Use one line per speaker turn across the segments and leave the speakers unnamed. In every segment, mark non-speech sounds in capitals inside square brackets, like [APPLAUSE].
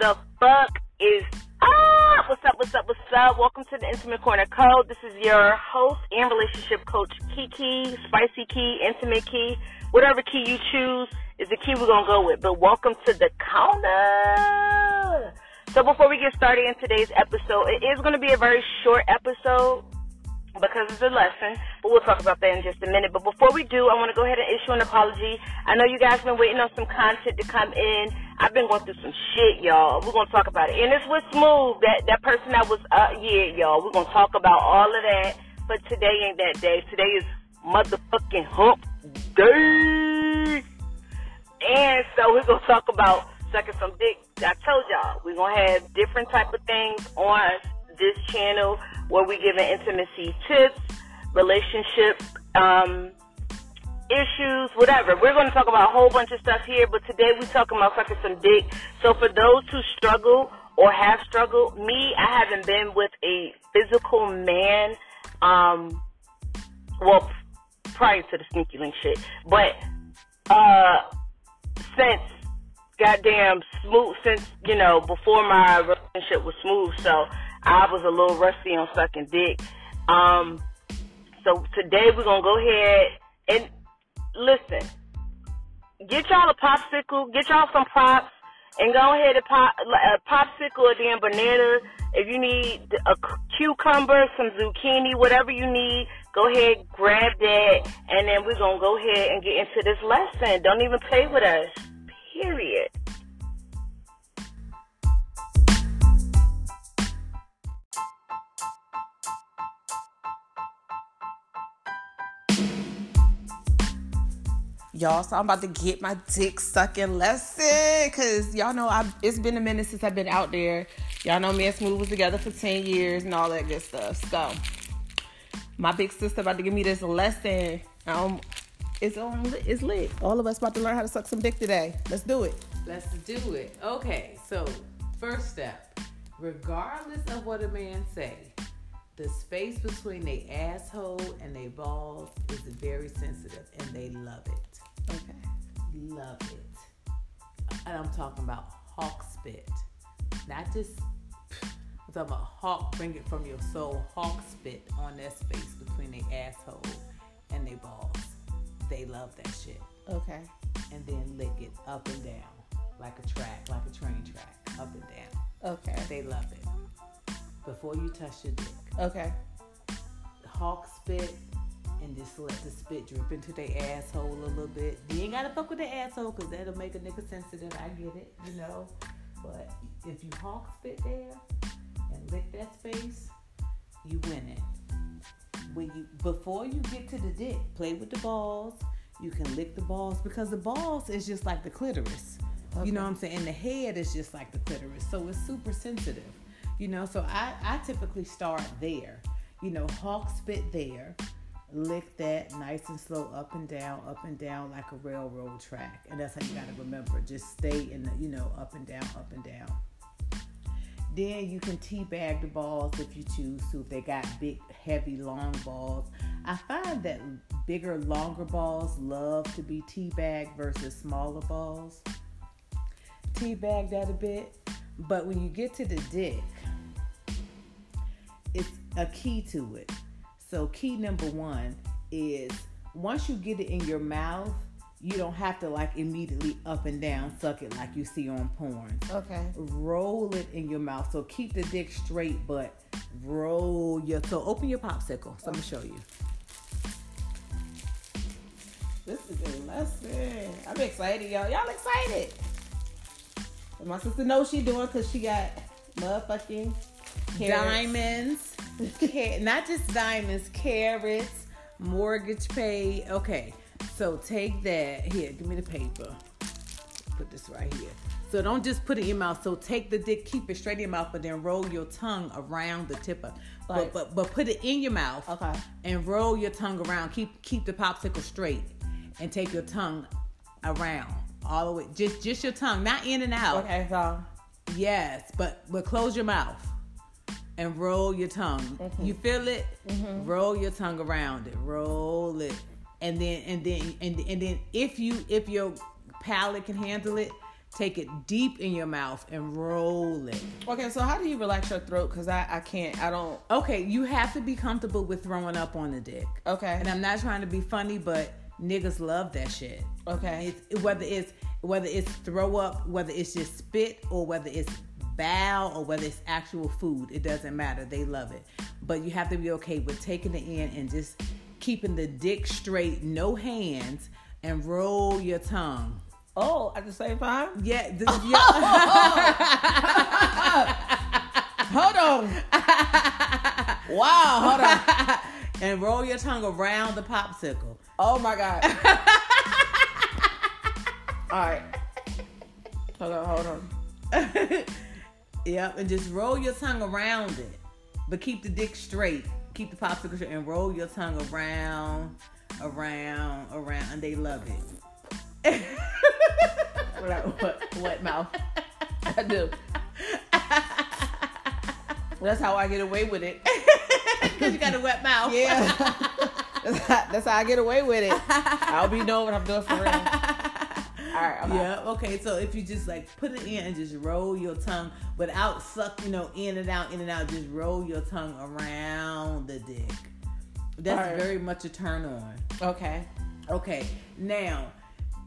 the fuck is up? What's up, what's up, what's up? Welcome to the Intimate Corner Code. This is your host and relationship coach, Keke, Spicy Key, Intimate Key. Whatever key you choose is the key we're to go with. But welcome to the corner. So before we get started in today's episode, it is to be a very short episode because it's a lesson, but we'll talk about that in just a minute. But before we do, I want to go ahead and issue an apology. I know you guys been waiting on some content to come in. I've been going through some shit, y'all. We're gonna talk about it, and it's with Smooth, that that person that was uh yeah, y'all. We're gonna talk about all of that. But today ain't that day. Today is motherfucking hump day, and so we're gonna talk about sucking some dick. I told y'all we're gonna have different type of things on this channel where we give intimacy tips, relationship um, issues, whatever. We're going to talk about a whole bunch of stuff here, but today we're talking about sucking some dick. So for those who struggle or have struggled, me, I haven't been with a physical man, um, well, prior to the sneaky link shit, but uh, since goddamn smooth, since you know before my relationship was smooth, so I was a little rusty on sucking dick. Um, so today we're gonna go ahead and listen. Get y'all a popsicle. Get y'all some pops, and go ahead and pop a popsicle or damn banana. If you need a cucumber, some zucchini, whatever you need, go ahead grab that, and then we're gonna go ahead and get into this lesson. Don't even play with us. Period.
Y'all. So I'm about to get my dick sucking lesson. Cause y'all know I it's been a minute since I've been out there. Y'all know me and Smooth was together for 10 years and all that good stuff. So my big sister about to give me this lesson. Um it's on it's lit. All of us about to learn how to suck some dick today. Let's do it.
Let's do it. Okay, so first step, regardless of what a man say, the space between their asshole and their balls is very sensitive and they love it.
Okay.
Love it. And I'm talking about hawk spit. Not just I'm talking about hawk, bring it from your soul, hawk spit on that space between their asshole and their balls. They love that shit.
Okay.
And then lick it up and down. Like a track, like a train track. Up and down.
Okay.
They love it. Before you touch your dick.
Okay.
Hawk spit and just let the spit drip into their asshole a little bit. You ain't gotta fuck with the asshole because that'll make a nigga sensitive. I get it, you know. But if you hawk spit there and lick that space, you win it. When you before you get to the dick, play with the balls. You can lick the balls because the balls is just like the clitoris. Okay. You know what I'm saying? And the head is just like the clitoris. So it's super sensitive. You know, so I, I typically start there. You know, hawk spit there lick that nice and slow up and down, up and down like a railroad track. And that's how you gotta remember. Just stay in the, you know, up and down, up and down. Then you can teabag the balls if you choose to. If they got big, heavy, long balls. I find that bigger, longer balls love to be teabagged versus smaller balls. Teabag that a bit. But when you get to the dick, it's a key to it so, key number one is once you get it in your mouth, you don't have to like immediately up and down suck it like you see on porn.
Okay.
Roll it in your mouth. So keep the dick straight, but roll your. So open your popsicle. So I'm gonna show you.
This is a lesson. I'm excited, y'all. Y'all excited? My sister knows she doing because she got motherfucking
diamonds not just diamonds, carats, mortgage pay. Okay, so take that. Here, give me the paper. Put this right here. So don't just put it in your mouth. So take the dick, keep it straight in your mouth, but then roll your tongue around the tip of. But but but put it in your mouth.
Okay.
And roll your tongue around. Keep keep the popsicle straight, and take your tongue around all the way. Just just your tongue, not in and out.
Okay. So.
Yes, but but close your mouth and roll your tongue. Mm-hmm. You feel it? Mm-hmm. Roll your tongue around it. Roll it. And then and then and, and then if you if your palate can handle it, take it deep in your mouth and roll it.
Okay, so how do you relax your throat? Because I, I can't, I don't.
Okay, you have to be comfortable with throwing up on the dick.
Okay.
And I'm not trying to be funny, but niggas love that shit.
Okay.
It's, whether it's whether it's throw up, whether it's just spit, or whether it's bowel, or whether it's actual food, it doesn't matter. They love it. But you have to be okay with taking it in and just keeping the dick straight, no hands, and roll your tongue.
Oh, at the same time?
Yeah. [LAUGHS] th- yeah.
Hold on. wow, hold on. [LAUGHS]
and roll your tongue around the popsicle.
Oh my God. [LAUGHS] All right. Hold on, hold on.
Yep, and just roll your tongue around it, but keep the dick straight. Keep the popsicle straight and roll your tongue around, around, around, and they love it. [LAUGHS]
What, what, wet mouth. I do. That's how I get away with it. [LAUGHS]
Because you got a wet mouth.
Yeah. [LAUGHS] that's, how, that's how I get away with it. I'll be knowing what I'm doing for real. Right. I'm out.
Yeah. Okay. So if you just like put it in and just roll your tongue without suck, you know, in and out, in and out, just roll your tongue around the dick. That's
Alright.
very much a turn on.
Okay.
Okay, now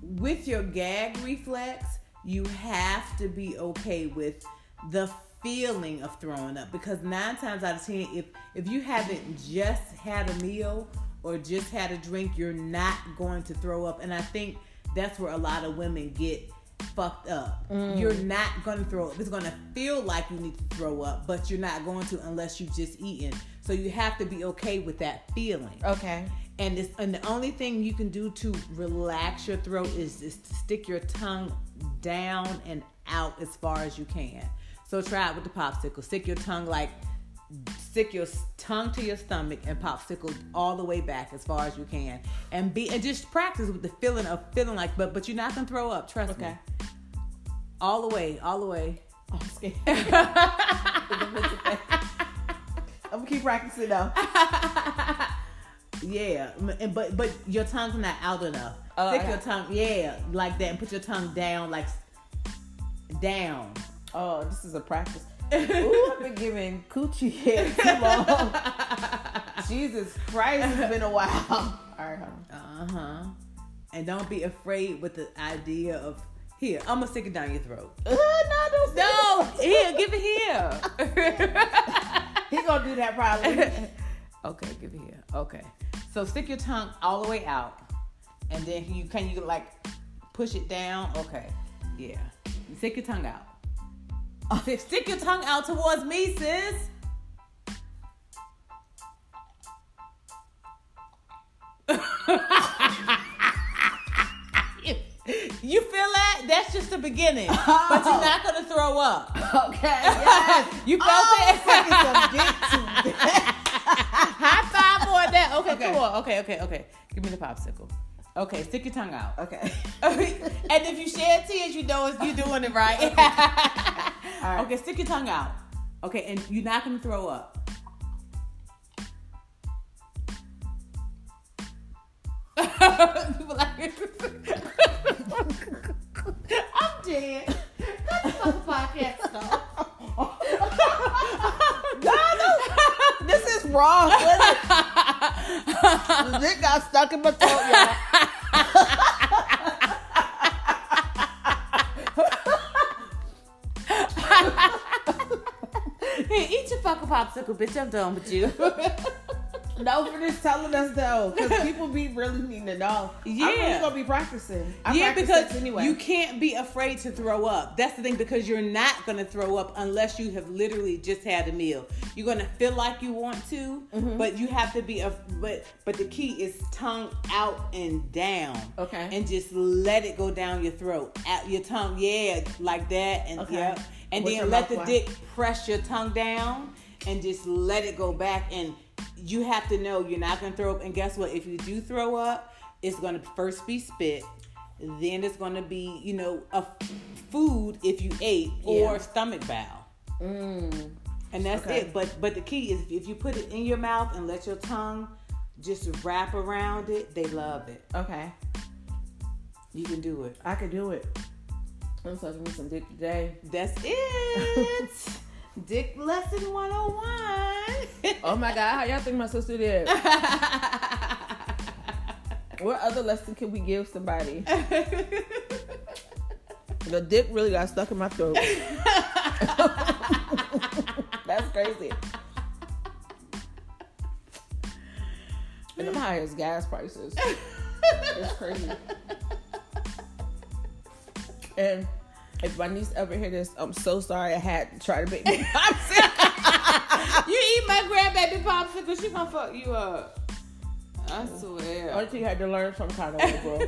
with your gag reflex, you have to be okay with the feeling of throwing up because nine times out of ten, if if you haven't just had a meal or just had a drink, you're not going to throw up. And I think that's where a lot of women get fucked up. Mm. You're not to throw up. It's to feel like you need to throw up, but you're not going to unless you've just eaten. So you have to be okay with that feeling
Okay.
and this and the only thing you can do to relax your throat is just to stick your tongue down and out as far as you can. So try it with the popsicle. Stick your tongue like stick your tongue to your stomach and popsicle all the way back as far as you can. And be and just practice with the feeling of feeling like but but you're not gonna throw up, trust me.
Okay.
me. All the way, all the way.
Oh, I'm scared. [LAUGHS] I'm gonna keep practicing though. [LAUGHS]
Yeah, and but but your tongue's not out enough.
Oh,
Stick
I
your tongue, yeah, like that, and put your tongue down, like down.
Oh, this is a practice. Ooh, I've been giving coochie head too long. [LAUGHS] Jesus Christ, it's been a while. [LAUGHS] All right.
Uh huh. And don't be afraid with the idea of here. I'm gonna stick it down your throat.
Uh, [LAUGHS] no, don't
No, here, give it here.
He gonna do that probably.
okay, give it here. Okay. So stick your tongue all the way out, and then you can you like push it down. Okay. Yeah. Stick your tongue out. [LAUGHS] Stick- Stick your tongue out towards me, sis. [LAUGHS] You feel that? That's just the beginning. But you're not gonna throw up. [LAUGHS]
okay. Yes.
You felt
Oh,
it?
sucking some dick too.
High five on that. Okay,
Okay.
come on. Okay, okay, okay. Give me the popsicle. Okay, stick your tongue out.
Okay.
and if you shed tears, you know you're doing it right.
All right.
Okay, stick your tongue out. Okay, and you're not gonna throw up. I'm dead. Cut the fucking podcast off.
God, no. This is wrong. the dick got stuck in my throat, y'all.
Your fucking popsicle, bitch. I'm done with you.
No, for this telling us though, because [LAUGHS] people be really needing to know. I'm
Yeah.
really gonna be practicing. I
yeah,
practice
because
anyway.
you can't be afraid to throw up. That's the thing because you're not gonna throw up unless you have literally just had a meal. You're gonna feel like you want to,
Mm-hmm.
but you have to be a. But but the key is tongue out and down.
Okay.
And just let it go down your throat, out your tongue. Yeah, like that, and
Okay.
yeah, and
What's
then let the
like?
dick press your tongue down, and just let it go back and. You have to know you're not gonna throw up, and guess what? If you do throw up, it's gonna first be spit, then it's gonna be you know a food if you ate or
Yeah.
stomach bowel
Mm.
and that's
Okay.
it but but the key is if you put it in your mouth and let your tongue just wrap around it they love it
Okay,
you can do it
I can do it. I'm sucking me some dick today.
That's it. [LAUGHS] Dick lesson 101.
Oh my god, how y'all think my sister did? [LAUGHS] what other lesson can we give somebody? The dick really got stuck in my throat. [LAUGHS] That's crazy. And the highest gas prices. It's crazy. And if my niece ever hear this, I'm so sorry I had to try to make me [LAUGHS] popsicle.
you eat my grandbaby popsicle, she gonna fuck you up. I swear.
Auntie had to learn some kind of way, bro.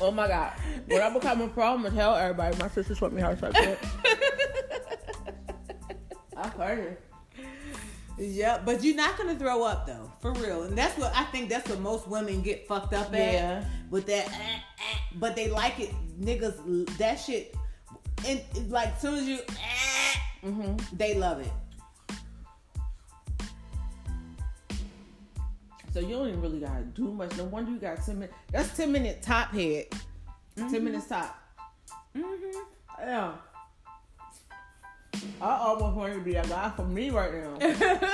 [LAUGHS] oh my god. When I become a problem, I tell everybody my sister taught me to suck dick. [LAUGHS] I heard it.
Yeah, but you're not gonna throw up though, for real. And that's what I think. That's what most women get fucked up at.
Yeah.
With that, eh, eh, but they like it, niggas. That shit, and like soon as you, eh,
Mm-hmm.
they love it.
So you don't even really gotta do much. No wonder you got ten minutes. That's ten minute top head. Ten minutes top.
Mm-hmm.
Yeah. I almost want to be a guy for me right now. [LAUGHS]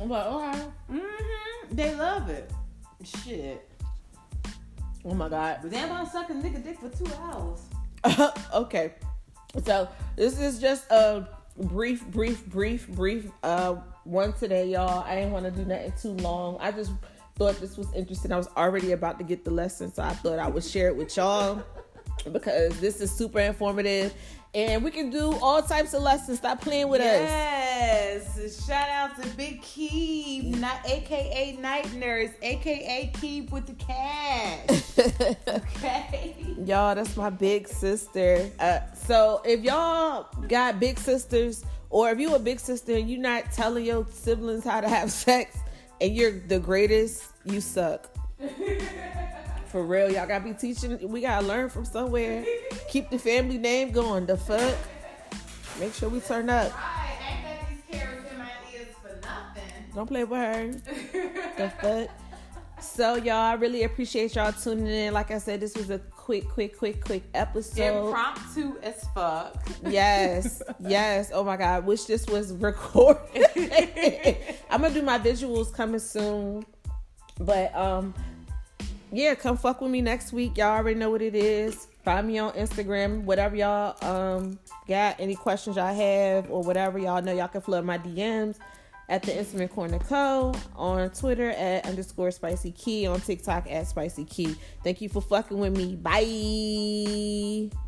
I'm like, okay.
Mm-hmm. They love it. Shit.
Oh my god.
But they want to suck a nigga dick for two hours. [LAUGHS]
okay. So this is just a brief, brief, brief, brief uh one today, y'all. I didn't want to do nothing too long. I just thought this was interesting. I was already about to get the lesson, so I thought I would share it with y'all because this is super informative. And we can do all types of lessons. Stop playing with us.
Yes. Shout out to Big Keeb, not AKA Night Nurse, AKA Keeb with the cash. Okay.
Y'all, that's my big sister. Uh, so if y'all got big sisters, or if you a big sister and you're not telling your siblings how to have sex, and you're the greatest, you suck. For real, y'all gotta be teaching. We gotta learn from somewhere. Keep the family name going. The fuck. Make sure we turn up.
Right, ain't got these carats in my ears for nothing.
Don't play with her. the [LAUGHS] fuck. So y'all, I really appreciate y'all tuning in. Like I said, this was a quick, quick, quick, quick episode.
Impromptu as fuck.
Yes, [LAUGHS] yes. Oh my God, wish this was recorded. [LAUGHS] I'm gonna do my visuals coming soon, but um, yeah, come fuck with me next week. Y'all already know what it is. Find me on Instagram, whatever y'all um got. Any questions y'all have or whatever y'all know, y'all can flood my DMs at the Intimate Corner Co. on Twitter at underscore Spicy Key on TikTok at Spicy Key. Thank you for fucking with me. Bye.